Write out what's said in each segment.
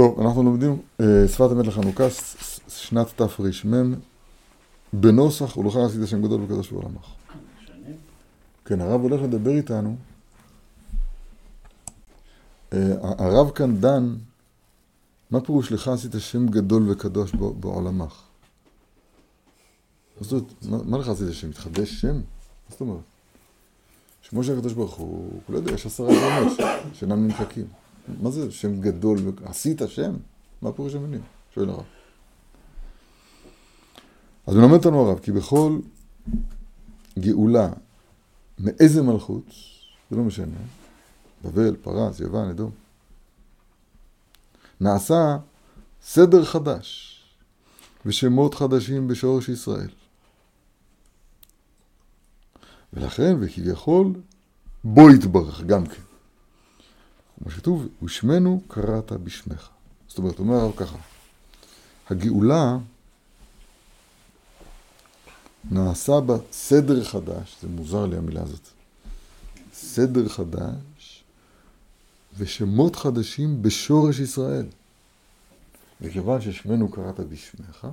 טוב, אנחנו לומדים אה, שפת אמת לחנוכה, שנת תרמ, בנוסח ולך עשית שם גדול וקדוש בעולמך. כן, הרב הולך לדבר איתנו. אה, הרב כאן דן, מה פירוש לך עשית שם גדול וקדוש בעולמך? זאת אומרת, מה לך עשית שם? מתחדש שם? מה זאת אומרת? שמו של הקדוש ברוך הוא, לא יודע, יש עשרה ימים שאינם נמחקים. מה זה שם גדול? עשית שם? מה פירוש המילים? שואל הרב. אז מלמד אותנו הרב, כי בכל גאולה מאיזה מלכות, זה לא משנה, בבל, פרס, יוון, אדום, נעשה סדר חדש ושמות חדשים בשורש ישראל. ולכן, וכביכול, בו יתברך גם כן. כמו שכתוב, ושמנו קראת בשמך. זאת אומרת, הוא אומר ככה, הגאולה נעשה בה סדר חדש, זה מוזר לי המילה הזאת, סדר חדש ושמות חדשים בשורש ישראל. וכיוון ששמנו קראת בשמך,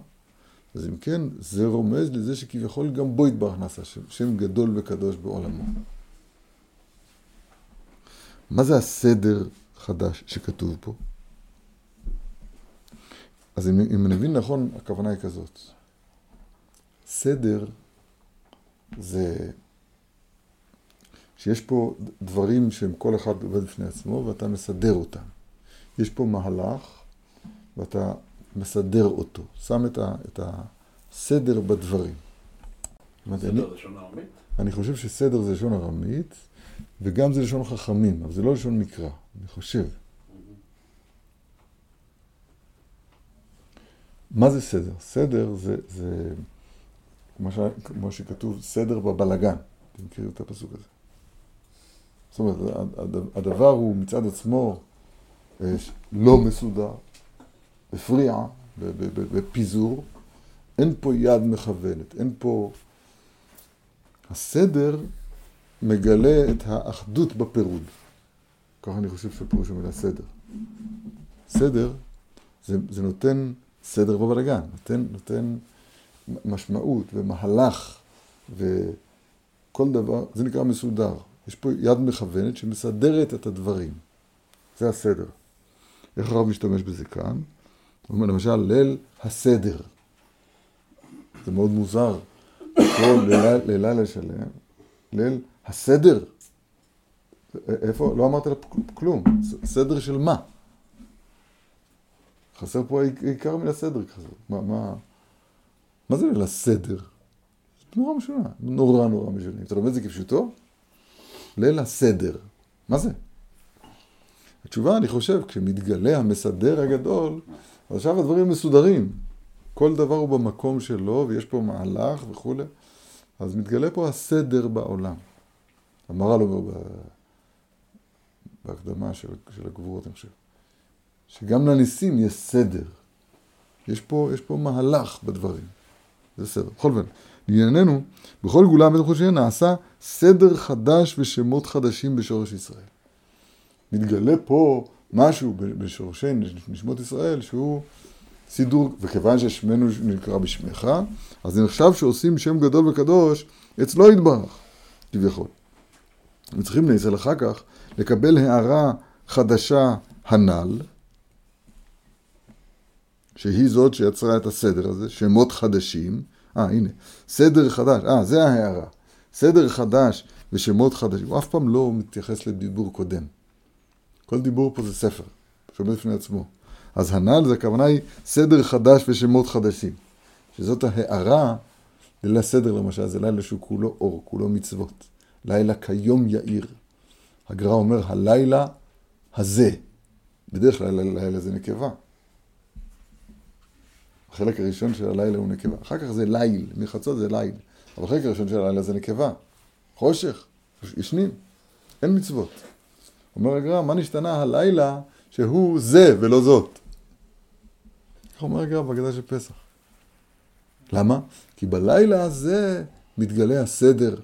אז אם כן, זה רומז לזה שכביכול גם בו יתברך נעשה שם, שם גדול וקדוש בעולמו. מה זה הסדר חדש שכתוב פה? אז אם, אם אני מבין נכון, הכוונה היא כזאת. סדר זה שיש פה דברים שהם כל אחד עובד בפני עצמו ואתה מסדר אותם. יש פה מהלך ואתה מסדר אותו, שם את, ה, את הסדר בדברים. סדר לשון ארמית? אני חושב שסדר זה לשון ארמית, וגם זה לשון חכמים, אבל זה לא לשון מקרא, אני חושב. מה זה סדר? סדר זה, זה כמו, ש... כמו שכתוב, סדר בבלגן. אתם מכירים את הפסוק הזה? זאת אומרת, הדבר הוא מצד עצמו אה, לא מסודר, הפריע, בפיזור, אין פה יד מכוונת, אין פה... הסדר מגלה את האחדות בפירוד. ככה אני חושב שפירוש המילה סדר. סדר, זה, זה נותן סדר בבלגן, נותן, נותן משמעות ומהלך וכל דבר, זה נקרא מסודר. יש פה יד מכוונת שמסדרת את הדברים. זה הסדר. איך הרב משתמש בזה כאן? הוא אומר למשל ליל הסדר. זה מאוד מוזר. לקרוא ללילה שלם, ליל הסדר. איפה? לא אמרת לה כלום. סדר של מה? חסר פה עיקר מן הסדר כזה. מה, מה, מה זה ליל הסדר? נורא משונה. נורא נורא משונה. אתה לומד את זה כפשוטו? ליל הסדר. מה זה? התשובה, אני חושב, כשמתגלה המסדר הגדול, אז עכשיו הדברים מסודרים. כל דבר הוא במקום שלו, ויש פה מהלך וכולי. אז מתגלה פה הסדר בעולם. המהר"ל אומר בהקדמה של, של הגבורות, אני חושב, שגם לניסים יש סדר. יש פה, יש פה מהלך בדברים. זה סדר. בכל אופן, לענייננו, בכל גאולה בית חודשי נעשה סדר חדש ושמות חדשים בשורש ישראל. מתגלה פה משהו בשורשי נשמות ישראל שהוא סידור, וכיוון ששמנו נקרא בשמך, אז זה נחשב שעושים שם גדול וקדוש אצלו יתברך, כביכול. וצריכים נעצל אחר כך לקבל הערה חדשה הנ"ל, שהיא זאת שיצרה את הסדר הזה, שמות חדשים. אה, הנה, סדר חדש, אה, זה ההערה. סדר חדש ושמות חדשים. הוא אף פעם לא מתייחס לדיבור קודם. כל דיבור פה זה ספר, שעומד בפני עצמו. אז הנ"ל זה הכוונה היא סדר חדש ושמות חדשים. שזאת ההערה ליל הסדר למשל, זה לילה שהוא כולו אור, כולו מצוות. לילה כיום יאיר. הגר"א אומר, הלילה הזה. בדרך כלל לילה זה נקבה. החלק הראשון של הלילה הוא נקבה. אחר כך זה ליל, מחצות זה ליל. אבל החלק הראשון של הלילה זה נקבה. חושך, ישנים, אין מצוות. אומר הגר"א, מה נשתנה הלילה שהוא זה ולא זאת? איך אומר הגר"א בהגדה של פסח? למה? כי בלילה הזה מתגלה הסדר,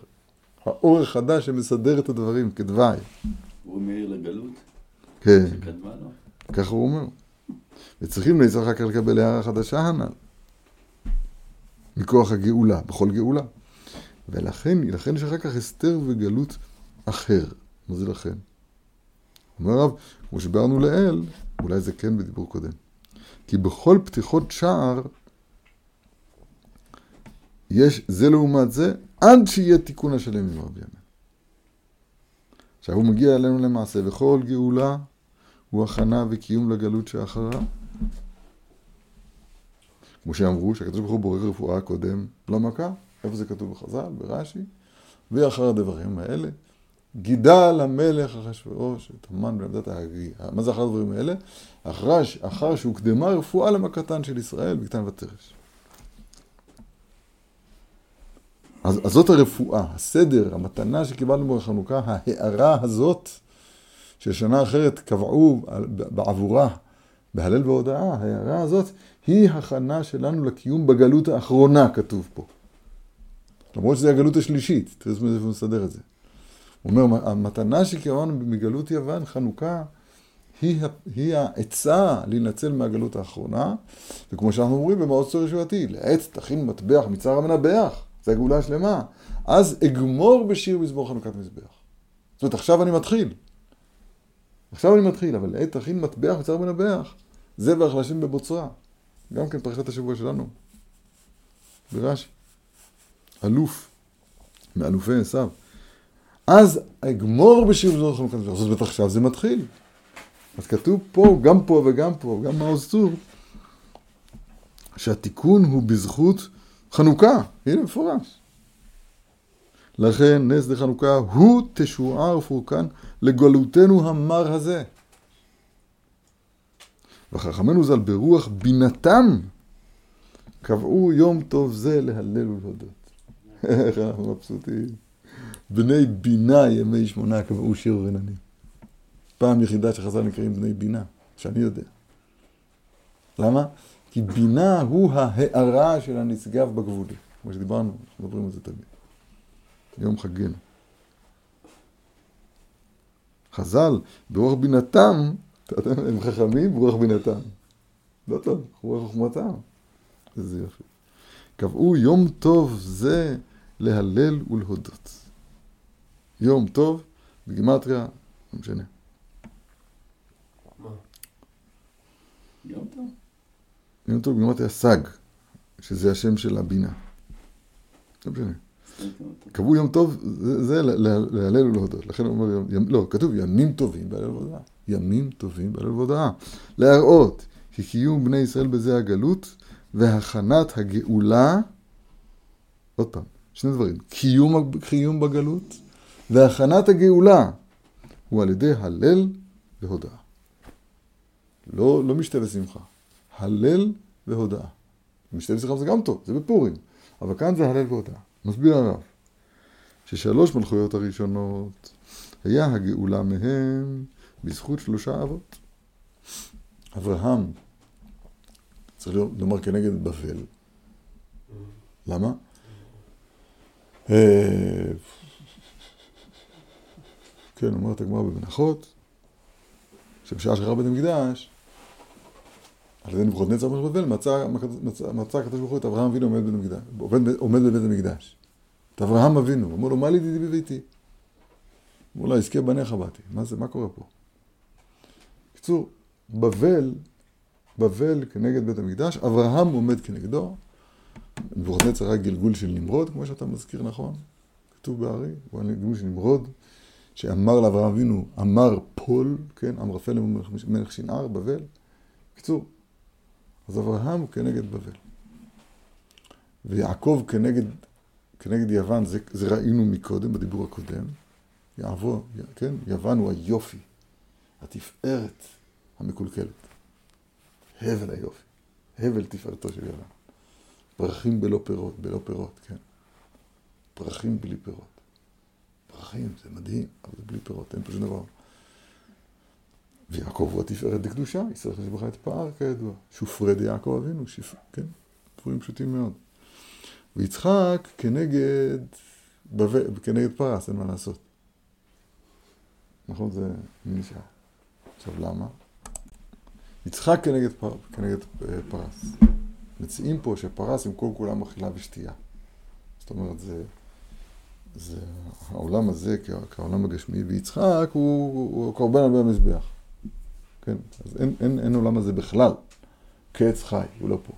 האור החדש שמסדר את הדברים כדווי. הוא מאיר לגלות? כן. ככה הוא אומר. וצריכים נצח אחר כך לקבל הערה חדשה הנ"ל, מכוח הגאולה, בכל גאולה. ולכן, לכן יש אחר כך הסתר וגלות אחר. מה זה לכן? אומר הרב, כמו שביארנו לעיל, אולי זה כן בדיבור קודם. כי בכל פתיחות שער, יש זה לעומת זה, עד שיהיה תיקון השלם עם רבי ימין. עכשיו הוא מגיע אלינו למעשה, וכל גאולה הוא הכנה וקיום לגלות שאחרה. כמו שאמרו, שהקדוש ברוך הוא בורר רפואה קודם למכה, איפה זה כתוב בחז"ל, ברש"י, ואחר הדברים האלה, גידל המלך אחשורוש את המן בעמדת ההגיא. מה זה אחר הדברים האלה? אחר, אחר שהוקדמה רפואה למכתן של ישראל בקטן ותרש. אז, אז זאת הרפואה, הסדר, המתנה שקיבלנו בחנוכה, ההארה הזאת, ששנה אחרת קבעו בעבורה, בהלל והודאה, ההערה הזאת היא הכנה שלנו לקיום בגלות האחרונה, כתוב פה. למרות שזו הגלות השלישית, תראה איזה מסדר את זה. הוא אומר, המתנה שקיבלנו מגלות יוון, חנוכה, היא, היא העצה להינצל מהגלות האחרונה, וכמו שאנחנו אומרים במעוז צור ישועתי, לעץ תכין מטבח מצער המנבח. זה הגאולה השלמה. אז אגמור בשיר מזמור חנוכת מזבח. זאת אומרת, עכשיו אני מתחיל. עכשיו אני מתחיל, אבל לעת תכין מטבח וצר מנבח, זה והחלשים בבוצרה. גם כן פרשת השבוע שלנו. ברש"י. אלוף, מאלופי עשיו. אז אגמור בשיר מזמור חנוכת מזבח. זאת אומרת, עכשיו זה מתחיל. אז כתוב פה, גם פה וגם פה, גם מעוז צור, שהתיקון הוא בזכות חנוכה, הנה מפורש. לכן נס דחנוכה הוא תשוער ופורקן לגלותנו המר הזה. וחכמינו ז"ל ברוח בינתם קבעו יום טוב זה להלל ולהודות. איך אנחנו מבסוטים. בני בינה ימי שמונה קבעו שיר ורננים. פעם יחידה שחז"ל נקראים בני בינה, שאני יודע. למה? כי בינה הוא ההארה של הנשגב בגבולי. כמו שדיברנו, אנחנו מדברים על זה תמיד. יום חגנו. חז"ל, ברוח בינתם, הם חכמים ברוח בינתם. לא טוב, ברוח חוכמתם. איזה יופי. קבעו יום טוב זה להלל ולהודות. יום טוב, בגימטריה, לא משנה. יום טוב? יום טוב בגימטריה סג, שזה השם של הבינה. לא משנה. קבעו יום טוב, זה, זה להלל ולהודות. לכן הוא אומר, לא, כתוב ימים טובים בהלל והודאה. ימים טובים בהלל והודאה. להראות כי קיום בני ישראל בזה הגלות והכנת הגאולה, עוד פעם, שני דברים, קיום, קיום בגלות והכנת הגאולה הוא על ידי הלל והודאה. לא, לא משתה ושמחה, הלל והודאה. משתה ושמחה זה גם טוב, זה בפורים, אבל כאן זה הלל והודאה. מסביר הרב, ששלוש מלכויות הראשונות היה הגאולה מהם בזכות שלושה אבות. אברהם, צריך לומר כנגד בבל. למה? כן, אומרת הגמרא במנחות, שבשעה שחרר בית המקדש, על ידי נבוכדנצר מלך בבל, מצא, מצא, הקדוש ברוך הוא את אברהם אבינו עומד בבית המקדש, עומד, עומד בבית המקדש. את אברהם אבינו, אמר לו, מה לידידי בביתי? אמרו לו, עסקי בניך באתי. מה זה, מה קורה פה? בקיצור, בבל, בבל כנגד בית המקדש, אברהם עומד כנגדו, נבוכדנצר היה גלגול של נמרוד, כמו שאתה מזכיר נכון, כתוב בארי, הוא היה גלגול של נמרוד, שאמר לאברהם אבינו, אמר פול, כן, אמרפל מלך שנער, בבל. בקיצור, אז אברהם כנגד בבל. ויעקב כנגד, כנגד יוון, זה, זה ראינו מקודם, בדיבור הקודם. יעבור, כן? יוון הוא היופי, התפארת המקולקלת. הבל היופי, הבל תפארתו של יוון. פרחים בלא פירות, בלא פירות, כן. פרחים בלי פירות. פרחים, זה מדהים, אבל זה בלי פירות, אין פה שום דבר. ויעקב הוא התפארת דקדושה, ישראל חשבך את פער כידוע. שופרי דיעקב אבינו, שפ... כן, דברים פשוטים מאוד. ויצחק כנגד, בב... כנגד פרס, אין מה לעשות. נכון, זה נשאר. עכשיו למה? יצחק כנגד, פר, כנגד אה, פרס. מציעים פה שפרס עם כל כולם אכילה ושתייה. זאת אומרת, זה, זה העולם הזה כעולם הגשמי, ויצחק הוא, הוא קורבן על המזבח. כן, אז אין, אין, אין עולם הזה בכלל כעץ חי, הוא לא פה.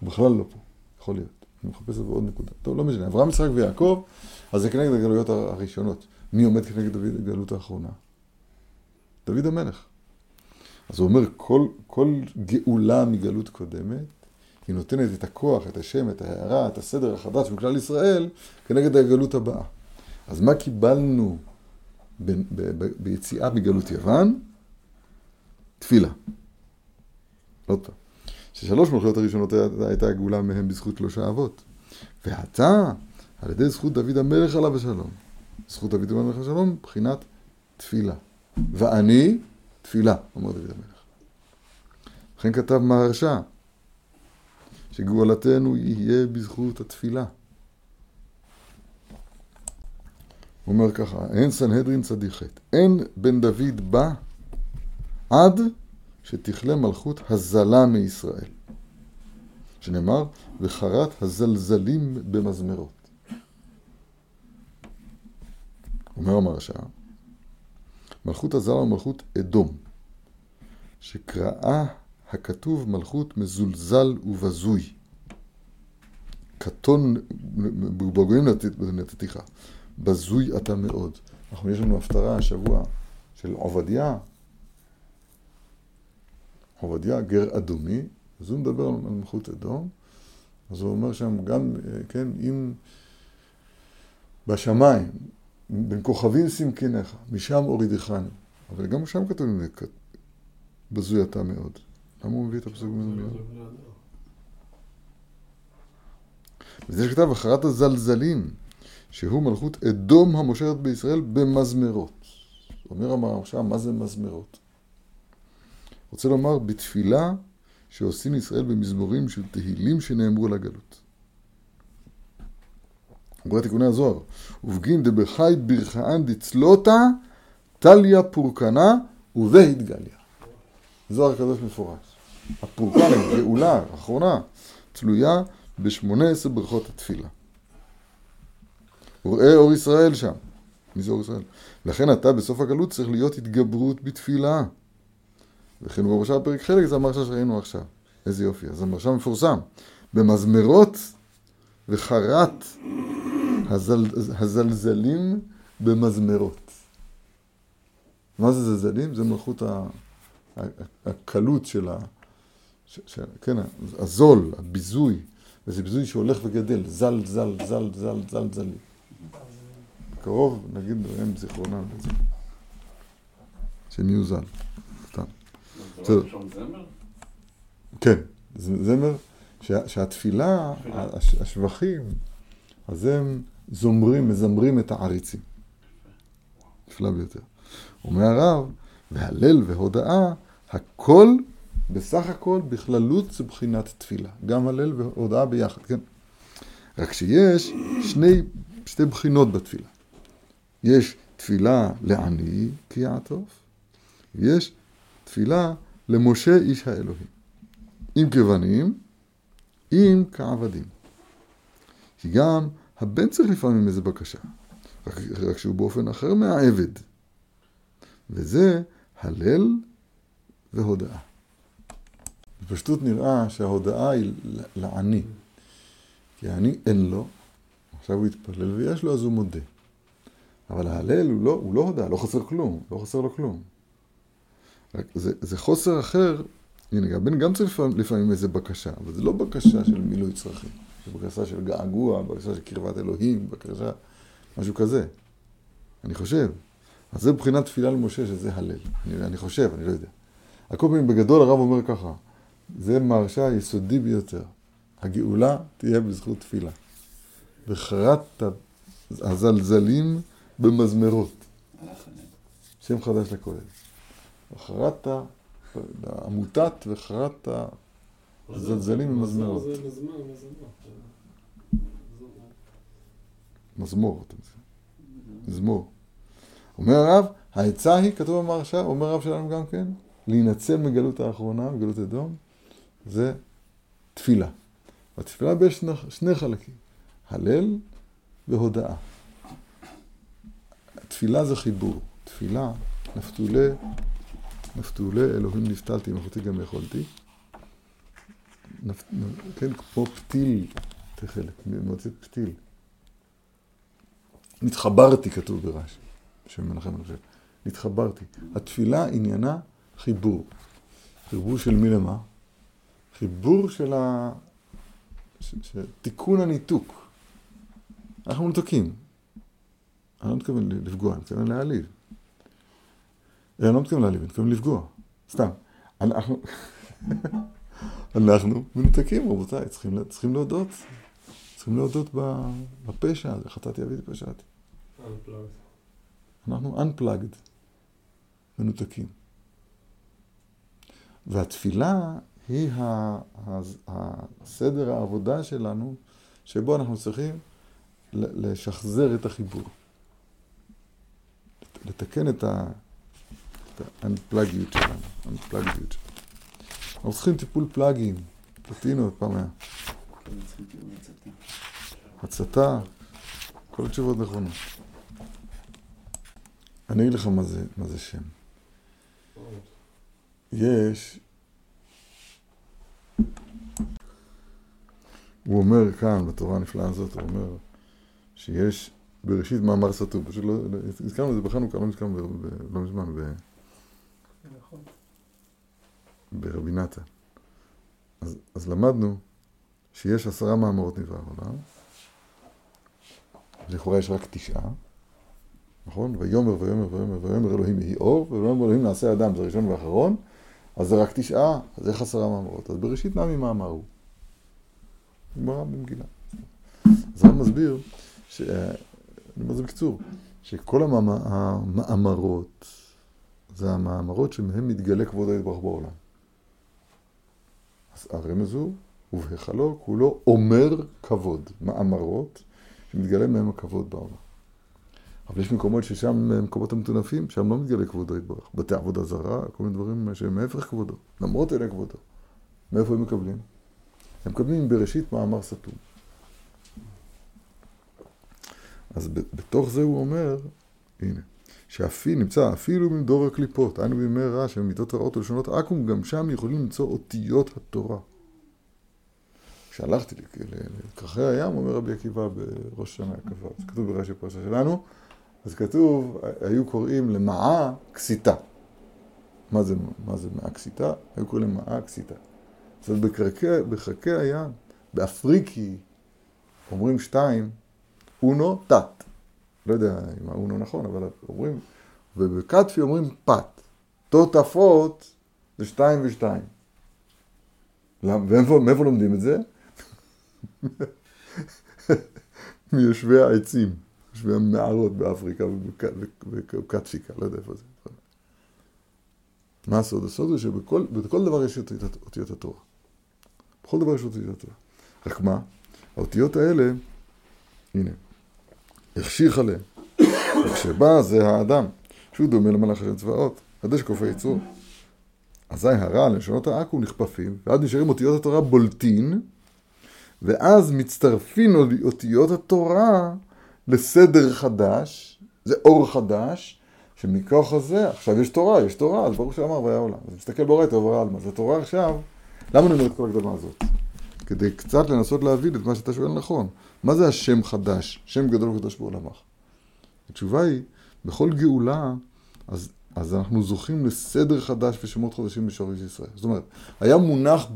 הוא בכלל לא פה, יכול להיות. אני מחפש את זה בעוד נקודה. טוב, לא משנה. אברהם, יצחק ויעקב, אז זה כנגד הגלויות הראשונות. מי עומד כנגד הגלות האחרונה? דוד המלך. אז הוא אומר, כל, כל גאולה מגלות קודמת, היא נותנת את הכוח, את השם, את ההערה, את הסדר החדש בכלל ישראל, כנגד הגלות הבאה. אז מה קיבלנו ב, ב, ב, ביציאה מגלות יוון? תפילה. עוד פעם. ששלוש מלכויות הראשונות הייתה הגאולה מהם בזכות שלושה אבות. ועתה, על ידי זכות דוד המלך עליו השלום. זכות דוד המלך השלום, מבחינת תפילה. ואני תפילה, אומר דוד המלך. לכן כתב מהרשע, שגאולתנו יהיה בזכות התפילה. הוא אומר ככה, אין סנהדרין צדיק חטא, אין בן דוד בא עד שתכלה מלכות הזלה מישראל. שנאמר, וחרת הזלזלים במזמרות. אומר המרשע, מלכות הזר הוא מלכות אדום, שקראה הכתוב מלכות מזולזל ובזוי. קטון, בגויים נתתיך, בזוי אתה מאוד. אנחנו, יש לנו הפטרה השבוע של עובדיה, עובדיה גר אדומי, אז הוא מדבר על מלכות אדום, אז הוא אומר שם גם, כן, אם בשמיים, בין כוכבים סמכינך, משם הורידכנו. אבל גם שם כתוב בזוי אתה מאוד. למה הוא מביא את הפסוק מיד? וזה שכתב אחרת הזלזלים, שהוא מלכות אדום המושרת בישראל במזמרות. אומר המרשם, מה זה מזמרות? רוצה לומר, בתפילה שעושים ישראל במזמורים של תהילים שנאמרו לגלות. הוא קורא תיקוני הזוהר. ובגין דבחי ברכאן דצלותה טליה פורקנה ובהתגליה. זוהר הקדוש מפורש. הפורקן, הגאולה האחרונה, תלויה בשמונה עשר ברכות התפילה. וראה אור ישראל שם. מי זה אור ישראל? לכן אתה בסוף הגלות צריך להיות התגברות בתפילה. וכן בראשה פרק חלק זה המרשה שראינו עכשיו. איזה יופי. אז המרשה מפורסם. במזמרות וחרת הזל, הזלזלים במזמרות. מה זה זלזלים? זה מלכות הקלות של ה... ש, ש, כן, הזול, הביזוי, וזה ביזוי שהולך וגדל, זל, זל, זל, זל, זל, זלי. קרוב, נגיד להם זיכרונם לזה. שהם יהיו זל. סתם. זה זמר? כן, זמר, שהתפילה, השבחים, אז הם זומרים, מזמרים את העריצים. נפלא ביותר. אומר הרב, והלל והודאה, הכל, בסך הכל, בכללות זה בחינת תפילה. גם הלל והודאה ביחד, כן? רק שיש שני, שתי בחינות בתפילה. יש תפילה לעני כי יעטוף, ויש תפילה למשה איש האלוהים. אם כבנים, אם כעבדים. כי גם הבן צריך לפעמים איזה בקשה, רק, רק שהוא באופן אחר מהעבד. וזה הלל והודאה. בפשטות נראה שההודאה היא לעני. כי העני אין לו, עכשיו הוא יתפלל ויש לו אז הוא מודה. אבל ההלל הוא לא, הוא לא הודאה, לא חסר כלום, לא חסר לו כלום. רק זה, זה חוסר אחר, הנה, הבן גם צריך לפעמים, איזה בקשה, אבל זה לא בקשה של מילוי צרכים. בקשה של געגוע, בקשה של קרבת אלוהים, בקשה, משהו כזה. אני חושב. אז זה מבחינת תפילה למשה, שזה הלל. אני, אני חושב, אני לא יודע. על כל פנים, בגדול הרב אומר ככה, זה מרשה יסודי ביותר. הגאולה תהיה בזכות תפילה. וחרת הזלזלים במזמרות. שם חדש לכולל. וחרת עמותת וחרת הזלזלים במזמרות. מזמור, אתה? מזמור. אומר הרב, העצה היא, כתוב במרשה, אומר הרב שלנו גם כן, להינצל מגלות האחרונה, מגלות אדום, זה תפילה. בתפילה יש שני, חלקים, הלל והודאה. תפילה זה חיבור. תפילה, נפתולי, נפתולי, אלוהים נפתלתי, מחותי גם יכולתי. כן, כמו פתיל, תכלת, מוצאת פתיל. נתחברתי, כתוב ברש"י, בשם מנחם אני חושב. נתחברתי. התפילה עניינה חיבור. חיבור של מי למה? חיבור של ה... ש... ש... תיקון הניתוק. אנחנו מנותקים. אני לא מתכוון לפגוע, אני מתכוון להעליב. אני לא מתכוון להעליב, אני מתכוון לפגוע. סתם. אנחנו, אנחנו מנותקים, רבותיי, צריכים, צריכים להודות. צריכים להודות בפשע הזה, חטאתי אבי פשעתי. אנחנו unplugged, מנותקים. והתפילה היא הסדר העבודה שלנו, שבו אנחנו צריכים לשחזר את החיבור. לתקן את ה-unplugיות שלנו, unplugיות שלנו. אנחנו צריכים טיפול פלאגים, פלטינות, פעם היה. הצתה, כל התשובות נכונות. אני אגיד לך מה זה, מה זה שם. יש, הוא אומר כאן, בתורה הנפלאה הזאת, הוא אומר שיש בראשית מאמר סתום, פשוט לא, לא הזכרנו את זה בחנוכה, לא הזכרנו לא מזמן, ב... נכון. ברבי נתן. אז, אז למדנו שיש עשרה מאמרות נברא העולם, לכאורה יש רק תשעה, נכון? ויאמר ויאמר ויאמר ויאמר אלוהים יהי אור, ויאמר אלוהים נעשה אדם, זה ראשון ואחרון, אז זה רק תשעה, אז איך עשרה מאמרות? אז בראשית נמי מאמר הוא. גמרא במגילה. אז הרב מסביר, ש... אני אומר זה בקיצור, שכל המאמרות זה המאמרות שמהם מתגלה כבוד היתברך בעולם. אז הרמז הוא, ובהיכלו כולו אומר כבוד, מאמרות שמתגלה מהם הכבוד בעולם. אבל יש מקומות ששם, מקומות המטונפים, שם לא מתגלה כבודו יתברך. בתי עבודה זרה, כל מיני דברים שהם מהפך כבודו, למרות אלה כבודו. מאיפה הם מקבלים? הם מקבלים בראשית מאמר סתום. אז בתוך זה הוא אומר, הנה, שאפי נמצא אפילו מדור הקליפות, היינו בימי רע, מידות רעות ולשונות עכו"ם, גם שם יכולים למצוא אותיות התורה. כשהלכתי לכרכי הים, אומר רבי עקיבא בראש שנה כ"ו, זה כתוב ברש"י פרשה שלנו, אז כתוב, היו קוראים למעה כסיתה. מה זה, מה זה מעה כסיתה? היו קוראים למעה כסיתה. זאת אומרת, בחרכי הים, באפריקי, אומרים שתיים, אונו תת. לא יודע אם האונו נכון, אבל אומרים, ובקטפי אומרים פת. תותפות זה שתיים ושתיים. ומאיפה לומדים את זה? מיושבי העצים, יושבי המערות באפריקה ובקטפיקה, לא יודע איפה זה. מה הסוד? הסוד הוא שבכל דבר יש אותיות התורה. בכל דבר יש אותיות התורה. רק מה? האותיות האלה, הנה, החשיך עליהם. וכשבא זה האדם, שהוא דומה למלאך השם צבאות, הדש כופי יצרו. אזי הרע, לשונות העכו נכפפים, ואז נשארים אותיות התורה בולטין, ואז מצטרפים אותיות התורה לסדר חדש, זה אור חדש, שמכוח הזה, עכשיו יש תורה, יש תורה, אז ברוך שאמר והיה עולם. אז מסתכל בורא, עברה עלמא. אז התורה עכשיו, למה אני אומר את כל הקדמה הזאת? כדי קצת לנסות להבין את מה שאתה שואל נכון. מה זה השם חדש? שם גדול וקדוש בעולמך. התשובה היא, בכל גאולה, אז, אז אנחנו זוכים לסדר חדש ושמות חדשים בשורש ישראל. זאת אומרת, היה מונח,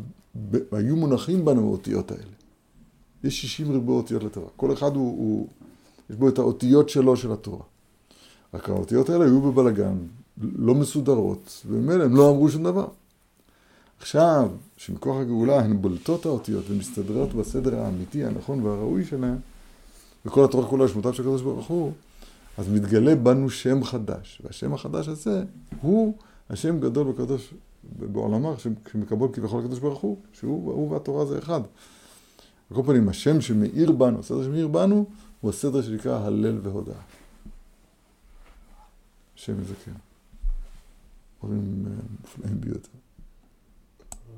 היו מונחים בנו האותיות האלה. יש 60 ריבוע אותיות לתורה. כל אחד הוא, הוא, יש בו את האותיות שלו של התורה. רק האותיות האלה היו בבלגן, לא מסודרות, וממילא הם לא אמרו שום דבר. עכשיו, שמכוח הגאולה הן בולטות האותיות ומסתדרות בסדר האמיתי, הנכון והראוי שלהן, וכל התורה כולה שמותיו של הקדוש ברוך הוא, אז מתגלה בנו שם חדש. והשם החדש הזה הוא השם גדול וקדוש בעולמה, שמקבל כביכול הקדוש ברוך הוא, שהוא הוא והתורה זה אחד. על כל פנים, השם שמאיר בנו, הסדר שמאיר בנו, הוא הסדר שנקרא הלל והודאה. השם יזכר. דברים נפלאים ביותר.